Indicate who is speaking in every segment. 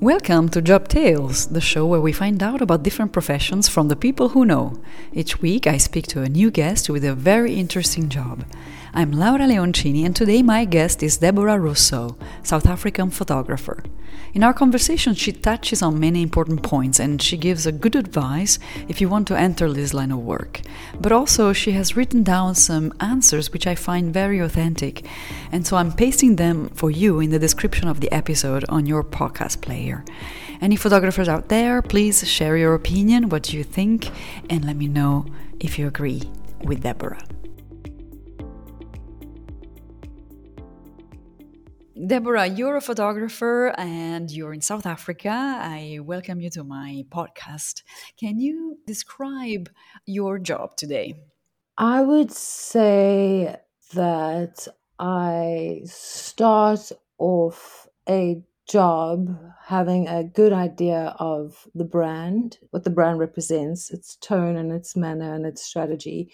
Speaker 1: Welcome to Job Tales, the show where we find out about different professions from the people who know. Each week I speak to a new guest with a very interesting job. I'm Laura Leoncini, and today my guest is Deborah Rossouw, South African photographer. In our conversation, she touches on many important points and she gives a good advice if you want to enter this line of work. But also, she has written down some answers which I find very authentic, and so I'm pasting them for you in the description of the episode on your podcast player. Any photographers out there, please share your opinion, what you think, and let me know if you agree with Deborah. Deborah, you're a photographer and you're in South Africa. I welcome you to my podcast. Can you describe your job today?
Speaker 2: I would say that I start off a job having a good idea of the brand, what the brand represents, its tone and its manner and its strategy.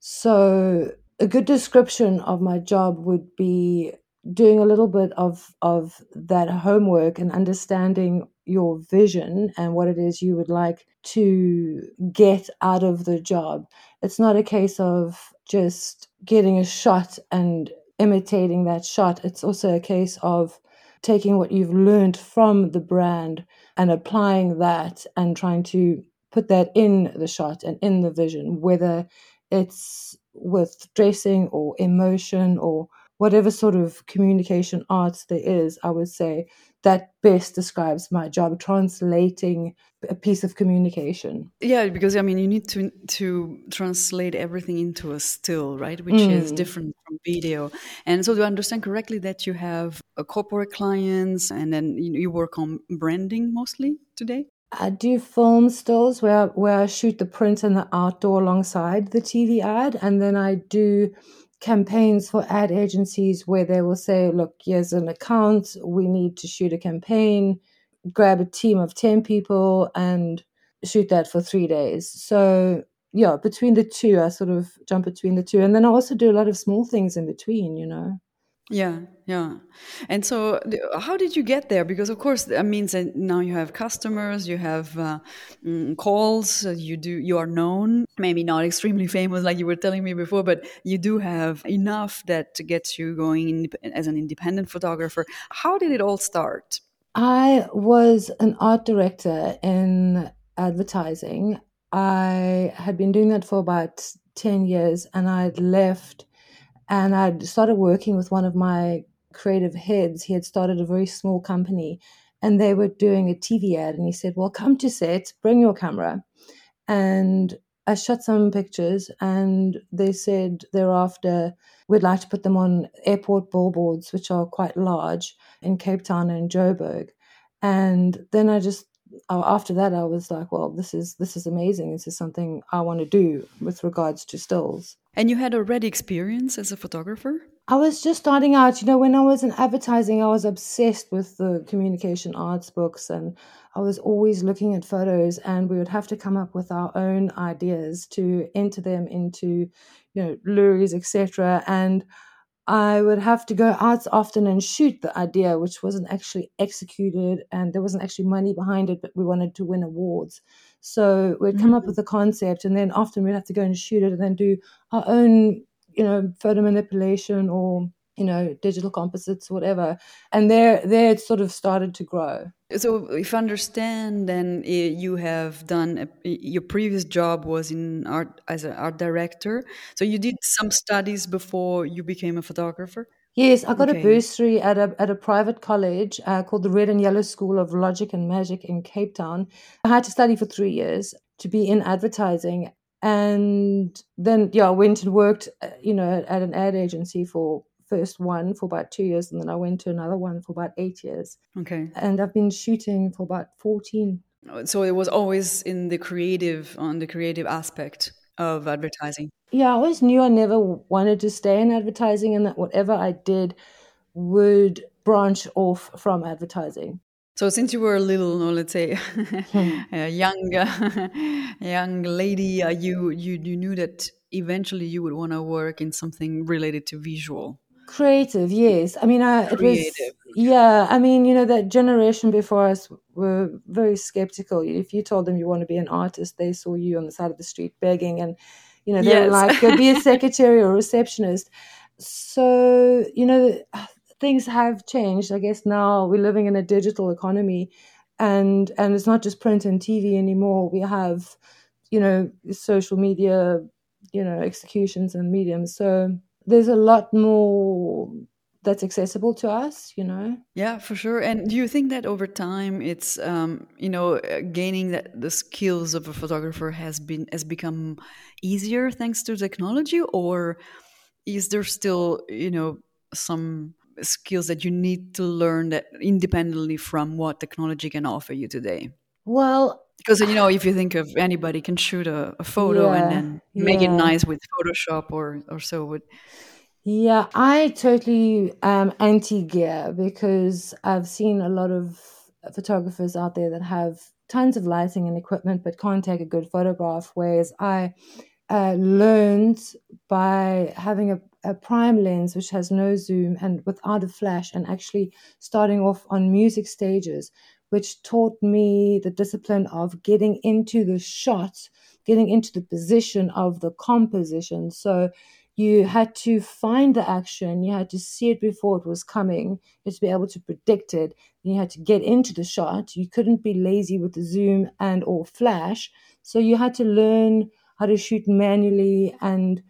Speaker 2: So, a good description of my job would be doing a little bit of of that homework and understanding your vision and what it is you would like to get out of the job. It's not a case of just getting a shot and imitating that shot. It's also a case of taking what you've learned from the brand and applying that and trying to put that in the shot and in the vision, whether it's with dressing or emotion or whatever sort of communication arts there is, I would say that best describes my job translating a piece of communication.
Speaker 1: Yeah, because I mean, you need to to translate everything into a still, right, which mm. is different from video. And so, to understand correctly, that you have a corporate clients, and then you work on branding mostly today.
Speaker 2: I do film stills where where I shoot the print and the outdoor alongside the TV ad, and then I do campaigns for ad agencies where they will say, look, here's an account, we need to shoot a campaign, grab a team of 10 people and shoot that for three days. So, yeah, between the two, I sort of jump between the two. And then I also do a lot of small things in between, you know.
Speaker 1: Yeah, yeah. And so, how did you get there? Because of course, that means that now you have customers, you have uh, mm, calls, uh, you do, you are known. Maybe not extremely famous, like you were telling me before, but you do have enough that gets you going as an independent photographer. How did it all start?
Speaker 2: I was an art director in advertising. I had been doing that for about ten years, and I had left and I started working with one of my creative heads. He had started a very small company and they were doing a TV ad. And he said, Well, come to set, bring your camera. And I shot some pictures and they said thereafter, we'd like to put them on airport billboards, which are quite large in Cape Town and Joburg. And then I just after that i was like well this is this is amazing. This is something i want to do with regards to stills.
Speaker 1: And you had already experience as a photographer?
Speaker 2: I was just starting out you know when i was in advertising i was obsessed with the communication arts books and i was always looking at photos and we would have to come up with our own ideas to enter them into you know Loeries etc and I would have to go out often and shoot the idea, which wasn't actually executed and there wasn't actually money behind it, but we wanted to win awards. So we'd come mm-hmm. up with a concept and then often we'd have to go and shoot it and then do our own, you know, photo manipulation or you know digital composites whatever and there there it sort of started to grow.
Speaker 1: So if i understand then eh, you have done a, your previous job was in art as an art director. So you did some studies before you became a photographer?
Speaker 2: Yes i got okay. a bursary at a, at a private college uh, called the red and yellow school of logic and magic in cape town. I had to study for three years to be in advertising and then yeah i went and worked uh, you know at an ad agency for first one for about two years and then I went to another one for about eight years.
Speaker 1: Okay.
Speaker 2: And I've been shooting for about 14.
Speaker 1: So it was always in the creative, on the creative aspect of advertising.
Speaker 2: Yeah, I always knew I never wanted to stay in advertising and that whatever I did would branch off from advertising.
Speaker 1: So since you were a little, no, let's say, hmm. a young, young lady, uh, you you you knew that eventually you would want to work in something related to visual
Speaker 2: creative yes. I mean I, it was yeah i mean you know that generation before us were very skeptical. If you told them you want to be an artist they saw you on the side of the street begging and you know they yes. were like go be a secretary or receptionist. So you know things have changed i guess now. We're living in a digital economy and and it's not just print and tv anymore. We have you know social media you know executions and mediums. So there's a lot more that's accessible to us you know?
Speaker 1: Yeah for sure. And do you think that over time it's um, you know uh, gaining that the skills of a photographer has been has become easier thanks to technology? Or is there still you know some skills that you need to learn that independently from what technology can offer you today?
Speaker 2: Well
Speaker 1: because you know if you think of anybody can shoot a, a photo yeah, and then make yeah. it nice with photoshop or or so would
Speaker 2: yeah i totally am anti gear because i've seen a lot of photographers out there that have tons of lighting and equipment but can't take a good photograph whereas i uh, learned by having a, a prime lens which has no zoom and without a flash and actually starting off on music stages which taught me the discipline of getting into the shot, getting into the position of the composition. So you had to find the action, you had to see it before it was coming, you had to be able to predict it, you had to get into the shot. You couldn't be lazy with the zoom and or flash. So you had to learn how to shoot manually and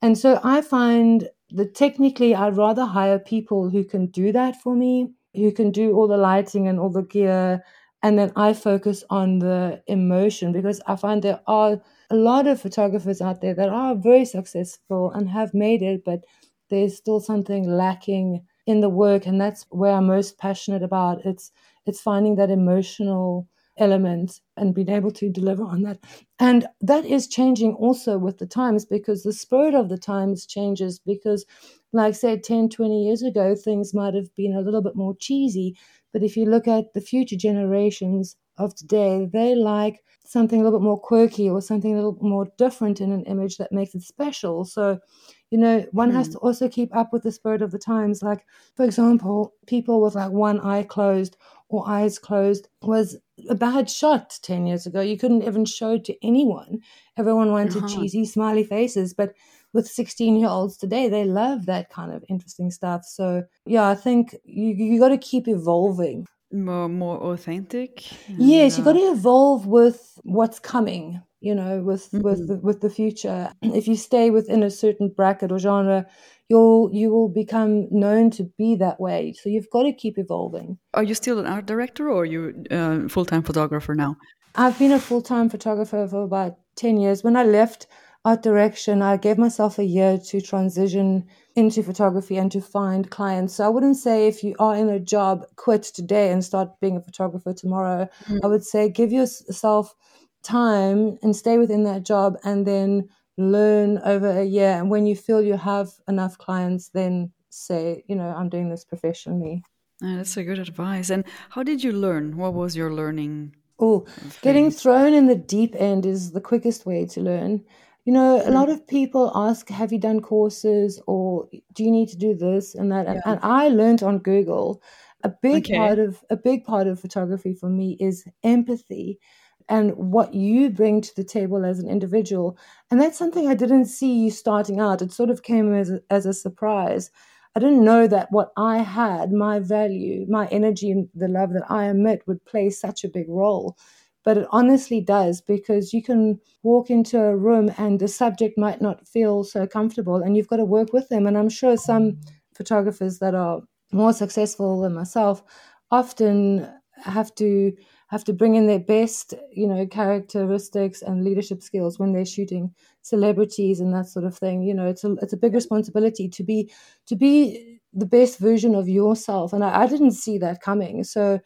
Speaker 2: and so I find that technically I'd rather hire people who can do that for me who can do all the lighting and all the gear and then I focus on the emotion because I find there are a lot of photographers out there that are very successful and have made it, but there's still something lacking in the work, and that's where I'm most passionate about. It's it's finding that emotional element and being able to deliver on that. And that is changing also with the times because the spirit of the times changes because like I said 10, 20 years ago, things might have been a little bit more cheesy. But if you look at the future generations of today, they like something a little bit more quirky or something a little more different in an image that makes it special. So, you know, one hmm. has to also keep up with the spirit of the times. Like, for example, people with like one eye closed or eyes closed was a bad shot 10 years ago. You couldn't even show it to anyone. Everyone wanted uh-huh. cheesy, smiley faces. But with 16 year olds today, they love that kind of interesting stuff. So, yeah, I think you, you got to keep evolving.
Speaker 1: More, more authentic.
Speaker 2: Yes, you got to evolve with what's coming. You know, with mm-hmm. with the, with the future. If you stay within a certain bracket or genre, you'll you will become known to be that way. So you've got to keep evolving.
Speaker 1: Are you still an art director, or are you a uh, full time photographer now?
Speaker 2: I've been a full time photographer for about ten years. When I left art direction, I gave myself a year to transition into photography and to find clients. So I wouldn't say if you are in a job, quit today and start being a photographer tomorrow. Mm-hmm. I would say give yourself time and stay within that job and then learn over a year. And when you feel you have enough clients, then say, you know, I'm doing this professionally.
Speaker 1: that's a good advice. And how did you learn? What was your learning?
Speaker 2: Oh, getting thrown in the deep end is the quickest way to learn. You know, a lot mm. of people ask, Have you done courses or do you need to do this and that? And, yeah. and I learned on Google. A big okay. part of a big part of photography for me is empathy and what you bring to the table as an individual. And that's something I didn't see you starting out. It sort of came as a, as a surprise. I didn't know that what I had, my value, my energy, and the love that I emit would play such a big role but it honestly does because you can walk into a room and the subject might not feel so comfortable and you've got to work with them. And i'm sure some photographers that are more successful than myself often have to have to bring in their best you know characteristics and leadership skills when they're shooting celebrities and that sort of thing. You know it's a it's a big responsibility to be to be the best version of yourself. And I, I didn't see that coming. So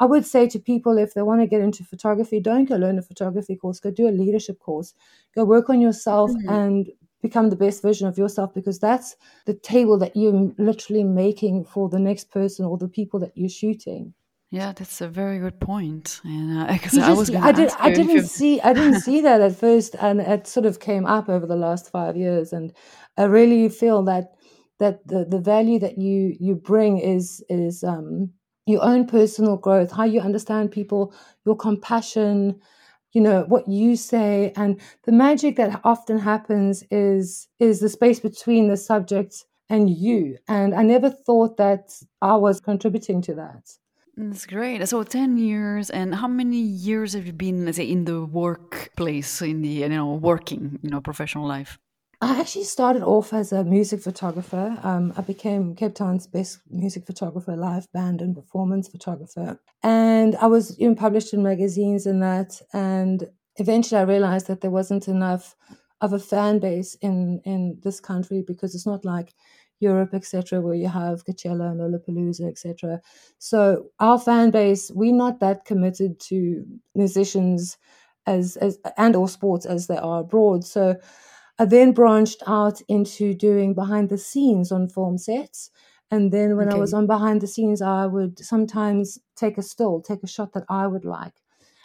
Speaker 2: I would say to people if they want to get into photography, don't go learn a photography course, go do a leadership course, go work on yourself mm-hmm. and become the best version of yourself because that's the table that you're literally making for the next person or the people that you're shooting.
Speaker 1: Yeah, that's a very good point. And uh, I was,
Speaker 2: I did, I didn't see, I didn't see that at first, and it sort of came up over the last five years. And I really feel that that the, the value that you you bring is is um, your own personal growth, how you understand people, your compassion, you know what you say. And the magic that often happens is is the space between the subject and you. And i never thought that i was contributing to that.
Speaker 1: That's great. So 10 years and how many years have you been let's say in the workplace in the you know working you know professional life
Speaker 2: I actually started off as a music photographer. Um, I became Cape Town's best music photographer, live band and performance photographer. And I was know, published in magazines and that. And eventually I realized that there wasn't enough of a fan base in, in this country because it's not like Europe, etc., where you have Coachella and Lollapalooza, etc. So our fan base, we're not that committed to musicians as, as and or sports as they are abroad. So I then branched out into doing behind the scenes on film sets. And then when okay. I was on behind the scenes, I would sometimes take a still, take a shot that I would like.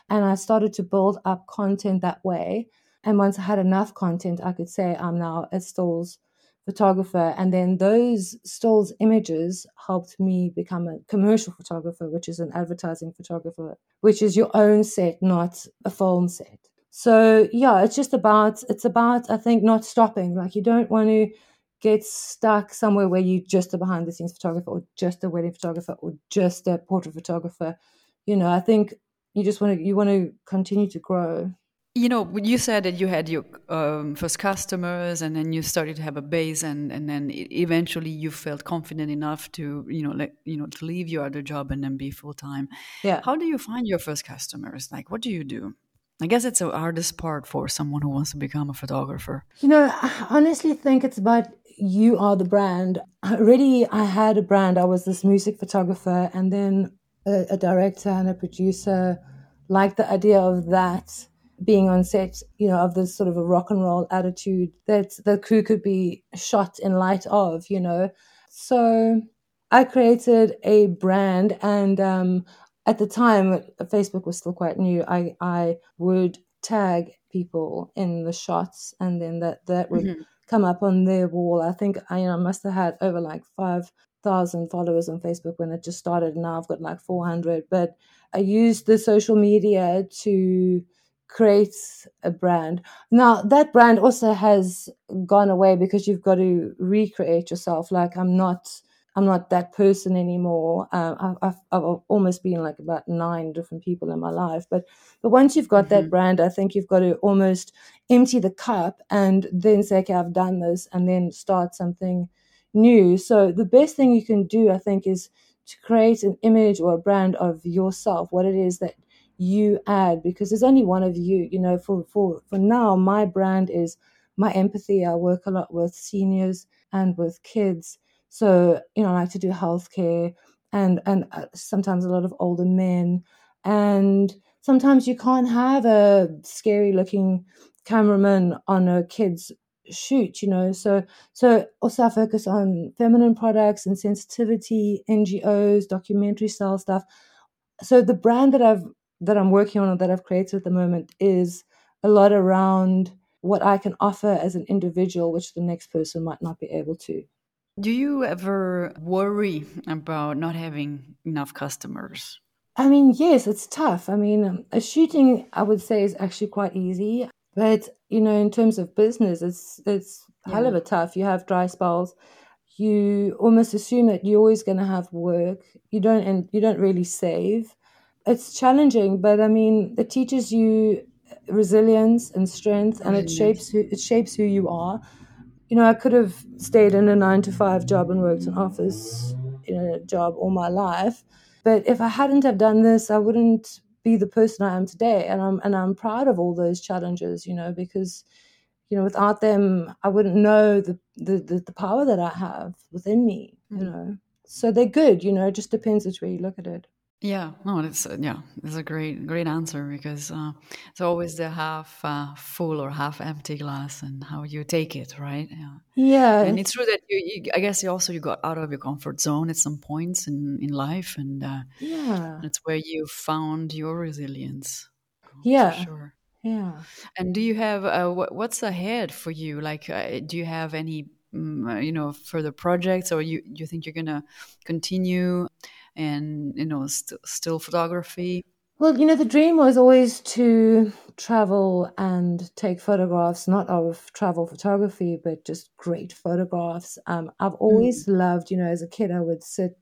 Speaker 2: And I started to build up content that way. And once I had enough content, I could say I'm now a stills photographer. And then those stills images helped me become a commercial photographer, which is an advertising photographer, which is your own set, not a film set so yeah it's just about it's about i think not stopping. Like you don't want to get stuck somewhere where you just a behind the scenes photographer or just a wedding photographer or just a portrait photographer. You know i think you just want to you want to continue to grow.
Speaker 1: You know you said that you had your um, first customers and then you started to have a base and and then eventually you felt confident enough to you know let you know to leave your other job and then be full-time.
Speaker 2: Yeah.
Speaker 1: How do you find your first customers? Like what do you do I guess it's the hardest part for someone who wants to become a photographer.
Speaker 2: You know, I honestly think it's about you are the brand. Already, I had a brand. I was this music photographer, and then a, a director and a producer liked the idea of that being on set, you know, of this sort of a rock and roll attitude that the crew could be shot in light of, you know. So I created a brand and um, at the time facebook was still quite new i i would tag people in the shots and then that that would mm-hmm. come up on their wall. I think i you know must have had over like 5000 followers on facebook when it just started now i've got like 400 but i used the social media to create a brand. Now that brand also has gone away because you've got to recreate yourself. Like i'm not I'm not that person anymore. Uh, I've, I've, almost been like about nine different people in my life. But but once you've got mm-hmm. that brand, I think you've got to almost empty the cup and then say, okay, I've done this, and then start something new. So the best thing you can do, I think, is to create an image or a brand of yourself, what it is that you add, because there's only one of you. You know, for for for now, my brand is my empathy. I work a lot with seniors and with kids so, you know, I like to do healthcare and and uh, sometimes a lot of older men. And sometimes you can't have a scary looking cameraman on a kid's shoot you know? So so also i focus on feminine products and sensitivity ngos documentary style stuff. So the brand that i've that i'm working on or that i've created at the moment is a lot around what i can offer as an individual which the next person might not be able to
Speaker 1: do you ever worry about not having enough customers?
Speaker 2: I mean, yes, it's tough. I mean, a shooting, I would say, is actually quite easy, but you know, in terms of business, it's it's yeah. hell of a tough. You have dry spells. You almost assume that you're always going to have work. You don't, and you don't really save. It's challenging, but I mean, it teaches you resilience and strength, and it shapes who it shapes who you are you know, I could have stayed in a nine to five job and worked in office in a job all my life. But if I hadn't have done this, I wouldn't be the person I am today. And I'm and I'm proud of all those challenges, you know, because you know, without them I wouldn't know the the, the, the power that I have within me, you mm. know. So they're good, you know, it just depends which way you look at it.
Speaker 1: Yeah, no, it's uh, yeah, it's a great great answer because uh, it's always the half uh, full or half empty glass and how you take it, right?
Speaker 2: Yeah, yeah.
Speaker 1: and it's true that you, you, I guess you also you got out of your comfort zone at some points in in life, and uh,
Speaker 2: yeah,
Speaker 1: that's where you found your resilience.
Speaker 2: Yeah,
Speaker 1: sure.
Speaker 2: Yeah.
Speaker 1: And do you have uh, what, what's ahead for you? Like, uh, do you have any um, you know further projects, or you you think you're gonna continue and you know st- still photography?
Speaker 2: Well, you know, the dream was always to travel and take photographs, not of travel photography, but just great photographs. Um, I've always mm. loved, you know, as a kid, I would sit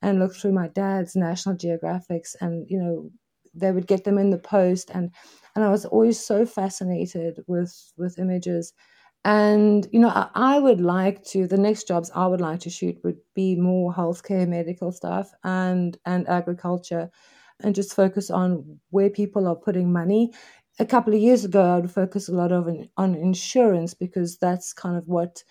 Speaker 2: and look through my dad's National Geographics, and you know, they would get them in the post, and and I was always so fascinated with with images. And you know, I, I would like to. The next jobs I would like to shoot would be more healthcare, medical stuff, and and agriculture and just focus on where people are putting money. A couple of years ago, I would focus a lot of on insurance because that's kind of what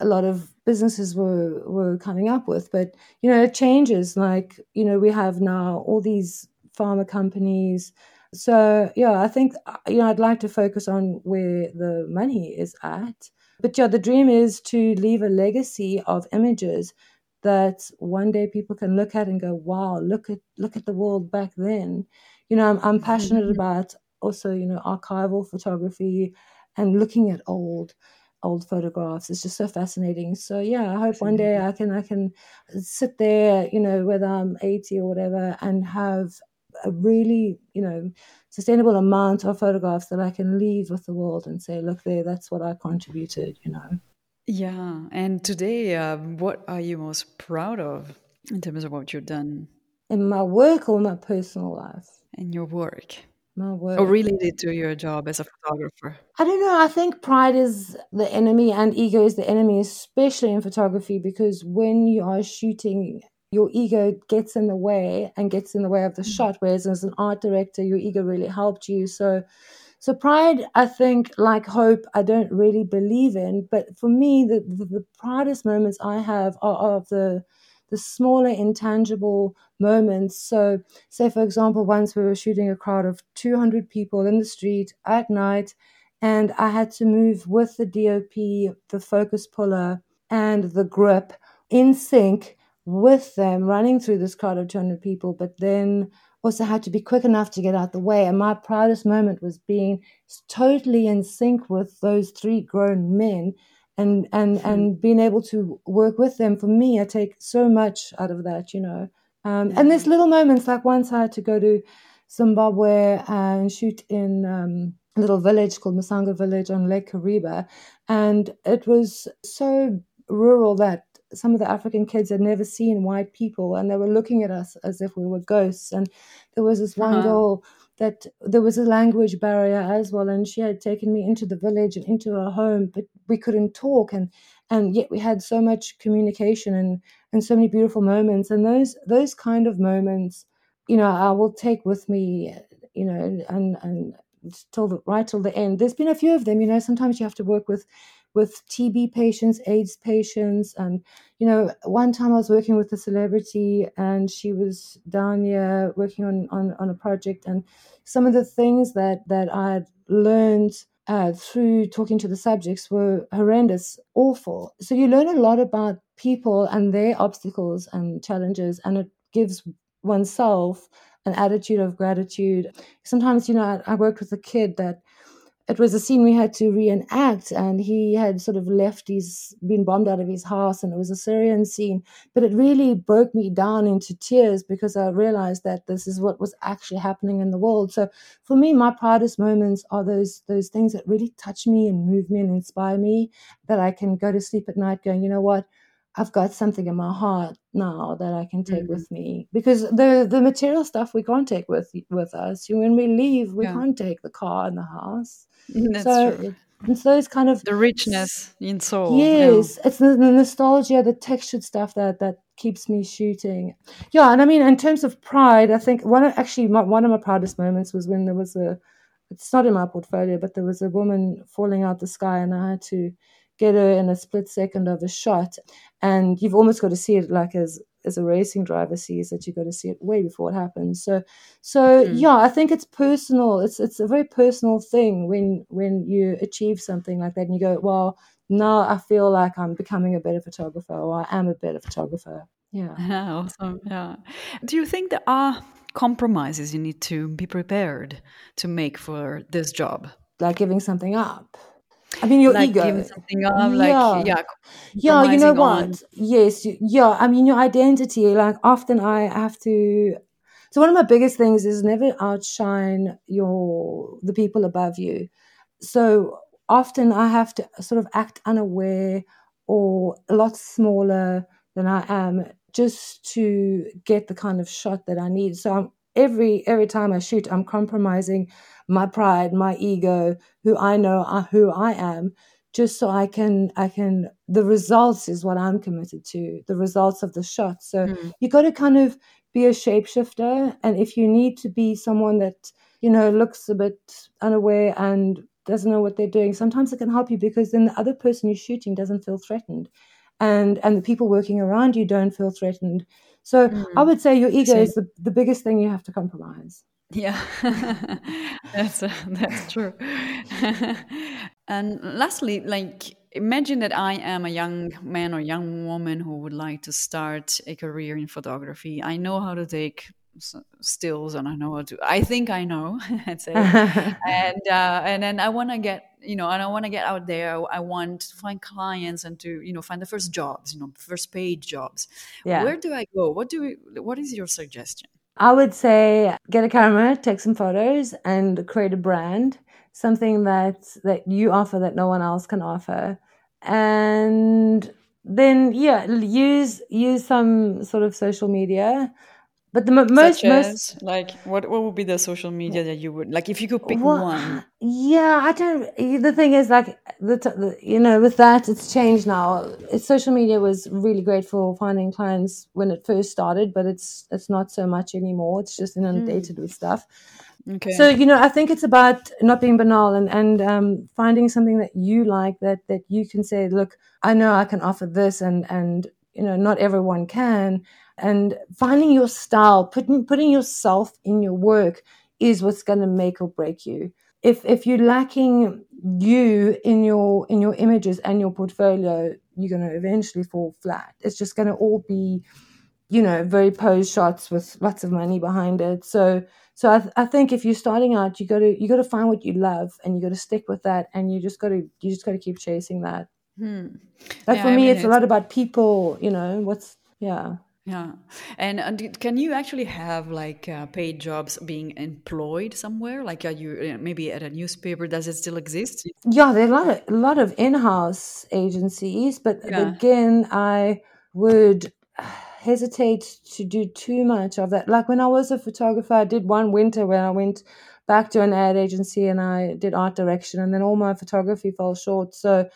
Speaker 2: a lot of businesses were were coming up with. But you know, it changes. Like you know, we have now all these pharma companies. So yeah, I think you know I'd like to focus on where the money is at. But yeah, the dream is to leave a legacy of images that one day people can look at and go, "Wow, look at look at the world back then." You know, I'm, I'm passionate mm-hmm. about also, you know, archival photography and looking at old old photographs. It's just so fascinating. So yeah, I hope one day I can I can sit there, you know, whether I'm 80 or whatever, and have a really, you know, sustainable amount of photographs that I can leave with the world and say, look there, that's what I contributed, you know.
Speaker 1: Yeah. And today, uh, what are you most proud of in terms of what you've done?
Speaker 2: In my work or my personal life?
Speaker 1: In your work.
Speaker 2: My work.
Speaker 1: Or related to your job as a photographer?
Speaker 2: I don't know. I think pride is the enemy and ego is the enemy, especially in photography, because when you are shooting, your ego gets in the way and gets in the way of the mm-hmm. shot. Whereas as an art director, your ego really helped you. So so pride, I think, like hope, I don't really believe in. But for me, the, the, the proudest moments I have are of the the smaller intangible moments. So, say for example, once we were shooting a crowd of 200 people in the street at night, and I had to move with the DOP, the focus puller, and the grip in sync with them running through this crowd of 200 people. But then also had to be quick enough to get out the way. And my proudest moment was being totally in sync with those three grown men and and mm-hmm. and being able to work with them. For me, I take so much out of that, you know. Um, And there's little moments like once I had to go to Zimbabwe and shoot in um, a little village called Masanga Village on Lake Kariba, and it was so rural that some of the African kids had never seen white people and they were looking at us as if we were ghosts. And there was this one uh-huh. girl that there was a language barrier as well, and she had taken me into the village and into her home, but we couldn't talk and and yet we had so much communication and and so many beautiful moments. And those those kind of moments, you know, I will take with me, you know, and and till the right till the end. There's been a few of them, you know. Sometimes you have to work with with TB patients, AIDS patients. And, you know, one time I was working with a celebrity and she was down here working on, on, on a project. And some of the things that, that I had learned uh, through talking to the subjects were horrendous, awful. So you learn a lot about people and their obstacles and challenges, and it gives oneself an attitude of gratitude. Sometimes, you know, I, I worked with a kid that it was a scene we had to reenact and he had sort of left he's been bombed out of his house and it was a syrian scene but it really broke me down into tears because i realized that this is what was actually happening in the world so for me my proudest moments are those those things that really touch me and move me and inspire me that i can go to sleep at night going you know what I've got something in my heart now that I can take mm-hmm. with me because the the material stuff we can't take with with us. When we leave, we yeah. can't take the car and the house. Mm-hmm.
Speaker 1: That's so true.
Speaker 2: It's those kind of
Speaker 1: the richness in soul.
Speaker 2: Yes, yeah. it's the, the, nostalgia, the textured stuff that that keeps me shooting. Yeah, and I mean, in terms of pride, I think one of, actually my, one of my proudest moments was when there was a. It's not in my portfolio, but there was a woman falling out the sky, and I had to get her in a split second of a shot. And you've almost got to see it like as as a racing driver sees that you got to see it way before it happens. So so mm. yeah, I think it's personal. It's it's a very personal thing when when you achieve something like that and you go, well, now I feel like I'm becoming a better photographer or I am a better photographer. Yeah.
Speaker 1: yeah awesome. Yeah. Do you think there are compromises you need to be prepared to make for this job?
Speaker 2: Like giving something up I mean, your
Speaker 1: like
Speaker 2: ego.
Speaker 1: giving something up, like
Speaker 2: Yeah.
Speaker 1: yeah,
Speaker 2: Yeah, you know
Speaker 1: compromising on.
Speaker 2: what? Yes, yeah. I mean, your identity. Like often, I have to. So one of my biggest things is never outshine your the people above you. So often, I have to sort of act unaware or a lot smaller than I am just to get the kind of shot that I need. So I'm, every every time I shoot, I'm compromising my pride, my ego, who I know, uh, who I am just so I can I can the results is what I'm committed to the results of the shot. So
Speaker 1: Mm.
Speaker 2: you got to kind of be a shapeshifter and if you need to be someone that you know looks a bit unaware and doesn't know what they're doing sometimes it can help you because then the other person you're shooting doesn't feel threatened. And and the people working around you don't feel threatened so I
Speaker 1: Mm.
Speaker 2: would say your ego
Speaker 1: See.
Speaker 2: is the, the biggest thing you have to compromise
Speaker 1: Yeah, that's uh, that's true. and lastly, like imagine that I am a young man or young woman who would like to start a career in photography. I know how to take stills, and I know how to. I think I know, I'd say. and uh, and then I want to get you know, and I want to get out there. I want to find clients and to you know find the first jobs, you know, first paid jobs.
Speaker 2: yeah
Speaker 1: Where do I go? What do we, what is your suggestion?
Speaker 2: I would say get a camera, take some photos, and create a brand, something that that you offer that no one else can offer, and then yeah, use use some sort of social media. But the mo- most
Speaker 1: Such
Speaker 2: most
Speaker 1: as, like, what what would be the social media that you would like if you could pick one?
Speaker 2: yeah, I don't. The thing is, like the, the you know, with that, it's changed now. It's, social media was really great for finding clients when it first started, but it's it's not so much anymore. It's just inundated with stuff.
Speaker 1: Okay.
Speaker 2: So you know, I think it's about not being banal and and um, finding something that you like that that you can say, look, I know I can offer this, and and you know, not everyone can. And finding your style, putting putting yourself in your work is what's going to make or break you. If if you're lacking you in your in your images and your portfolio, you're going to eventually fall flat. It's just going to all be you know very posed shots with lots of money behind it so so I, th- I think if you're starting out you got to you got to find what you love and you got to stick with that and you just got to you just got to keep chasing that
Speaker 1: Hmm.
Speaker 2: like
Speaker 1: Yeah,
Speaker 2: for
Speaker 1: I
Speaker 2: me
Speaker 1: mean,
Speaker 2: it's a lot about people you know what's yeah
Speaker 1: Yeah, and, and can you actually have like uh, paid jobs being employed somewhere? Like, are you uh, maybe at a newspaper? Does it still exist?
Speaker 2: yeah there are a lot of a lot of in-house agencies but
Speaker 1: Yeah.
Speaker 2: again i would hesitate to do too much of that like when i was a photographer i did one winter when i went back to an ad agency and i did art direction and then all my photography fell short so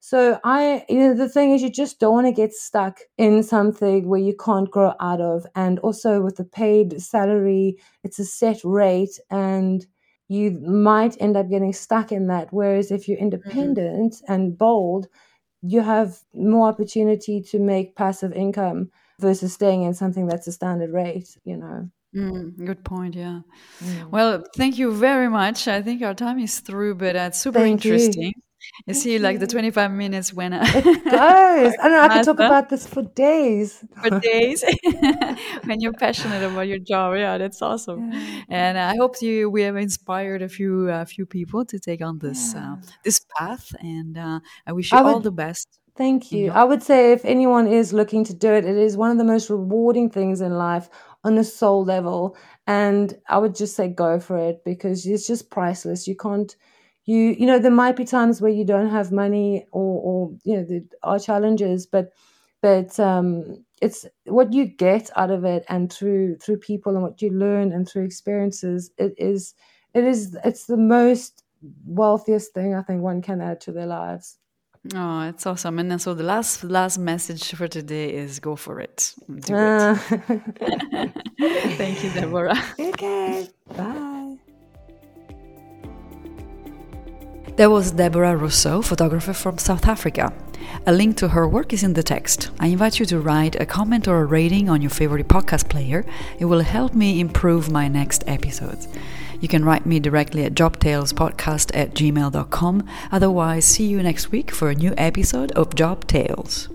Speaker 2: so i you know the thing is you just don't want to get stuck in something where you can't grow out of and also with the paid salary it's a set rate and you might end up getting stuck in that whereas if you're independent and bold you have more opportunity to make passive income versus staying in something that's a standard rate you know
Speaker 1: Mm, good point. Yeah.
Speaker 2: Mm.
Speaker 1: Well, thank you very much. I think our time is through, but it's super
Speaker 2: Thank
Speaker 1: interesting. You
Speaker 2: Thank
Speaker 1: see, like the 25 minutes when I
Speaker 2: it goes i know i could talk about this for days
Speaker 1: for days when you're passionate about your job. Yeah, that's awesome.
Speaker 2: Yeah.
Speaker 1: And I hope you we have inspired a few uh, few people to take on this uh, this path. And uh, I wish you
Speaker 2: I
Speaker 1: all the best.
Speaker 2: Thank you. I would say if anyone is looking to do it, it is one of the most rewarding things in life on a soul level. And I would just say go for it because it's just priceless. You can't, you, you know, there might be times where you don't have money or, or you know, there are challenges, but, but, um, it's what you get out of it and through, through people and what you learn and through experiences. It is, it is, it's the most wealthiest thing I think one can add to their lives.
Speaker 1: Oh, it's awesome. And so the last last message for today is go for it. Do
Speaker 2: Uh,
Speaker 1: it. Thank you, Deborah.
Speaker 2: okay. Bye.
Speaker 1: That was Deborah Rossouw, photographer from South Africa. A link to her work is in the text. I invite you to write a comment or a rating on your favorite podcast player. It will help me improve my next episodes. You can write me directly at jobtalespodcast at gmail.com. Otherwise, see you next week for a new episode of Job Tales.